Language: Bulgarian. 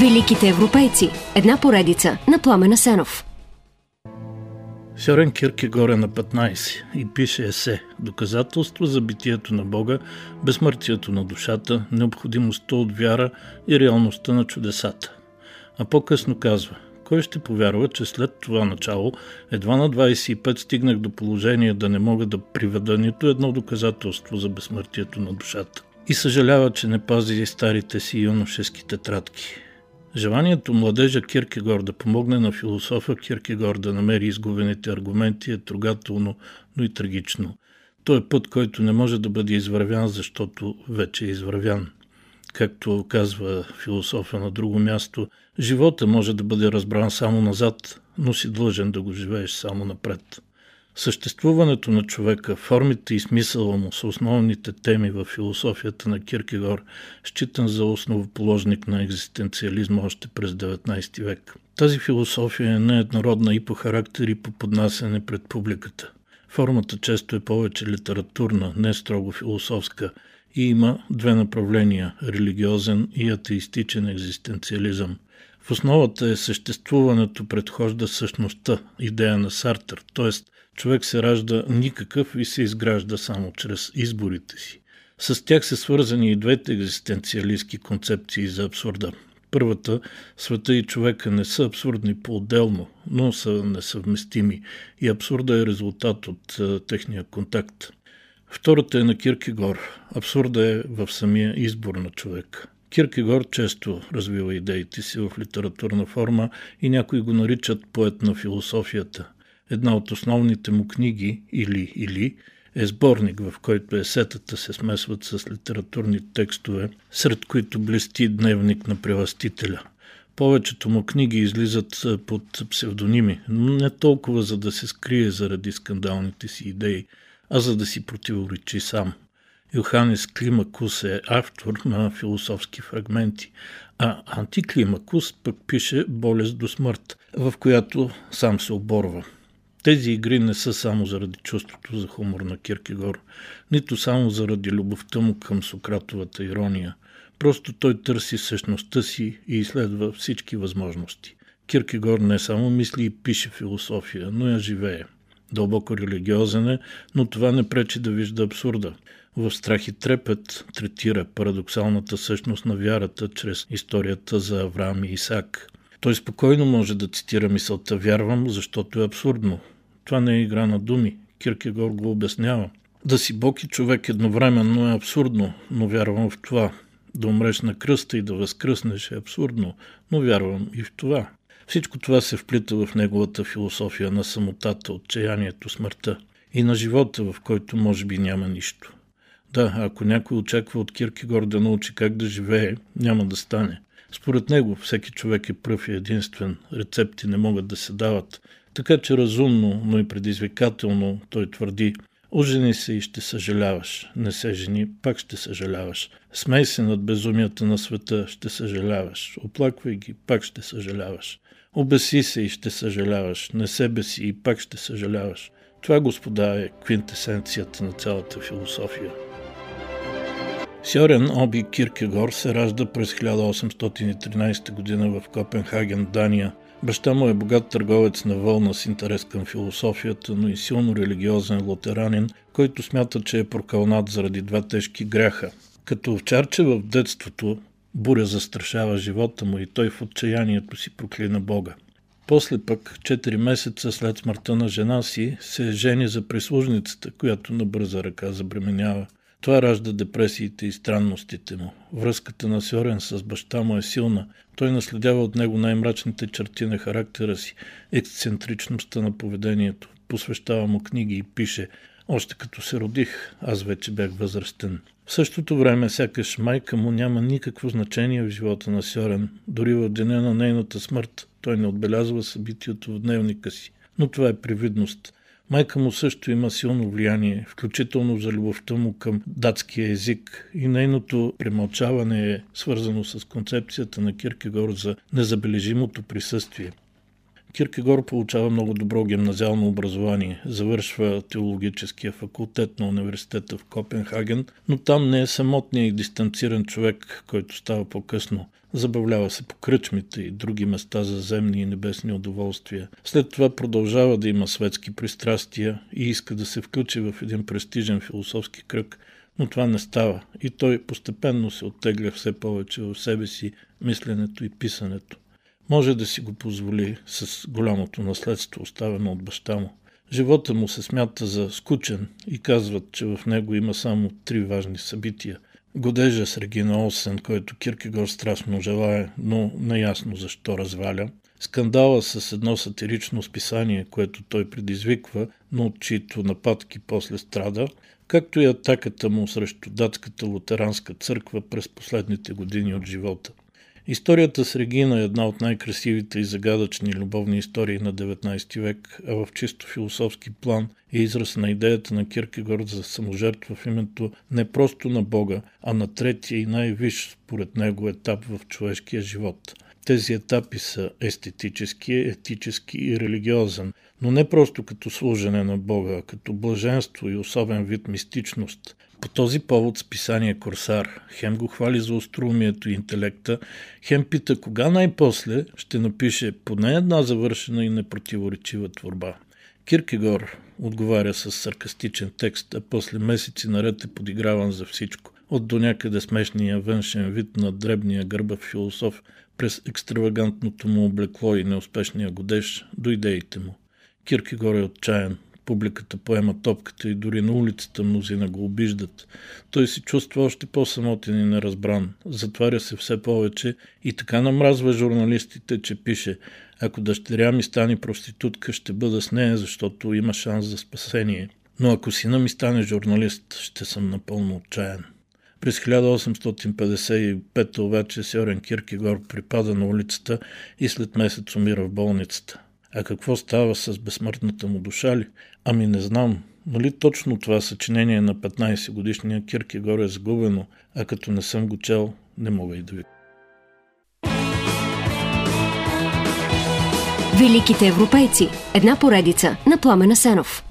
Великите европейци. Една поредица на Пламена Сенов. Сьорен Киркегор е на 15 и пише есе «Доказателство за битието на Бога, безсмъртието на душата, необходимостта от вяра и реалността на чудесата». А по-късно казва кой ще повярва, че след това начало едва на 25 стигнах до положение да не мога да приведа нито едно доказателство за безсмъртието на душата. И съжалява, че не пази старите си юношески тетрадки. Желанието младежа Киркегор да помогне на философа Киркегор да намери изгубените аргументи е трогателно, но и трагично. Той е път, който не може да бъде извървян, защото вече е извървян. Както казва философа на друго място, живота може да бъде разбран само назад, но си длъжен да го живееш само напред. Съществуването на човека, формите и смисъла му са основните теми в философията на Киркегор, считан за основоположник на екзистенциализма още през 19 век. Тази философия е нееднородна и по характер и по поднасяне пред публиката. Формата често е повече литературна, не строго философска и има две направления – религиозен и атеистичен екзистенциализъм. В основата е съществуването предхожда същността, идея на Сартер, т.е. човек се ражда никакъв и се изгражда само чрез изборите си. С тях са свързани и двете екзистенциалистски концепции за абсурда. Първата, света и човека не са абсурдни по-отделно, но са несъвместими и абсурда е резултат от а, техния контакт. Втората е на Киркегор. Абсурда е в самия избор на човека. Киркегор често развива идеите си в литературна форма и някои го наричат поет на философията. Една от основните му книги, Или Или, е сборник, в който есетата се смесват с литературни текстове, сред които блести дневник на превъстителя. Повечето му книги излизат под псевдоними, но не толкова за да се скрие заради скандалните си идеи, а за да си противоречи сам. Йоханес Климакус е автор на философски фрагменти, а Антиклимакус пък пише Болест до смърт, в която сам се оборва. Тези игри не са само заради чувството за хумор на Киркегор, нито само заради любовта му към Сократовата ирония. Просто той търси същността си и изследва всички възможности. Киркегор не само мисли и пише философия, но я живее. Дълбоко религиозен е, но това не пречи да вижда абсурда. В страх и трепет третира парадоксалната същност на вярата чрез историята за Авраам и Исак. Той спокойно може да цитира мисълта «Вярвам, защото е абсурдно». Това не е игра на думи. Киркегор го обяснява. Да си Бог и човек едновременно е абсурдно, но вярвам в това. Да умреш на кръста и да възкръснеш е абсурдно, но вярвам и в това. Всичко това се вплита в неговата философия на самотата, отчаянието, смъртта и на живота, в който може би няма нищо. Да, ако някой очаква от Киркегор да научи как да живее, няма да стане. Според него всеки човек е пръв и единствен, рецепти не могат да се дават, така че разумно, но и предизвикателно той твърди Ожени се и ще съжаляваш. Не се жени, пак ще съжаляваш. Смей се над безумията на света, ще съжаляваш. Оплаквай ги, пак ще съжаляваш. Обеси се и ще съжаляваш. Не се беси и пак ще съжаляваш. Това, господа, е квинтесенцията на цялата философия. Сьорен Оби Киркегор се ражда през 1813 година в Копенхаген, Дания. Баща му е богат търговец на вълна с интерес към философията, но и силно религиозен лутеранин, който смята, че е прокълнат заради два тежки гряха. Като овчарче в детството, буря застрашава живота му и той в отчаянието си проклина Бога. После пък, 4 месеца след смъртта на жена си, се жени за прислужницата, която на бърза ръка забременява – това ражда депресиите и странностите му. Връзката на Сьорен с баща му е силна. Той наследява от него най-мрачните черти на характера си, ексцентричността на поведението. Посвещава му книги и пише още като се родих, аз вече бях възрастен. В същото време, сякаш майка му няма никакво значение в живота на Сьорен. Дори в деня на нейната смърт той не отбелязва събитието в дневника си. Но това е привидност. Майка му също има силно влияние, включително за любовта му към датския език и нейното премълчаване е свързано с концепцията на Киркегор за незабележимото присъствие. Киркегор получава много добро гимназиално образование, завършва теологическия факултет на университета в Копенхаген, но там не е самотният и дистанциран човек, който става по-късно. Забавлява се по кръчмите и други места за земни и небесни удоволствия. След това продължава да има светски пристрастия и иска да се включи в един престижен философски кръг, но това не става и той постепенно се оттегля все повече в себе си мисленето и писането. Може да си го позволи с голямото наследство, оставено от баща му. Живота му се смята за скучен и казват, че в него има само три важни събития. Годежа с Регина Олсен, който Киркегор страшно желая, но неясно защо разваля. Скандала с едно сатирично списание, което той предизвиква, но от чието нападки после страда, както и атаката му срещу датската лутеранска църква през последните години от живота. Историята с Регина е една от най-красивите и загадъчни любовни истории на 19 век, а в чисто философски план е израз на идеята на Киркегорд за саможертва в името не просто на Бога, а на третия и най-висш според него етап в човешкия живот. Тези етапи са естетически, етически и религиозен, но не просто като служене на Бога, а като блаженство и особен вид мистичност – по този повод списание Корсар хем го хвали за острумието и интелекта, хем пита кога най-после ще напише поне една завършена и непротиворечива творба. Киркегор отговаря с саркастичен текст, а после месеци наред е подиграван за всичко. От до някъде смешния външен вид на дребния гърбав философ през екстравагантното му облекло и неуспешния годеж до идеите му. Киркегор е отчаян, Публиката поема топката и дори на улицата мнозина го обиждат. Той се чувства още по-самотен и неразбран. Затваря се все повече и така намразва журналистите, че пише «Ако дъщеря ми стане проститутка, ще бъда с нея, защото има шанс за спасение. Но ако сина ми стане журналист, ще съм напълно отчаян». През 1855 вече Сьорен Киркегор припада на улицата и след месец умира в болницата. А какво става с безсмъртната му душа ли? Ами не знам. Нали точно това съчинение на 15 годишния Киркегор е сгубено, а като не съм го чел, не мога и да ви. Великите европейци. Една поредица на Пламена Сенов.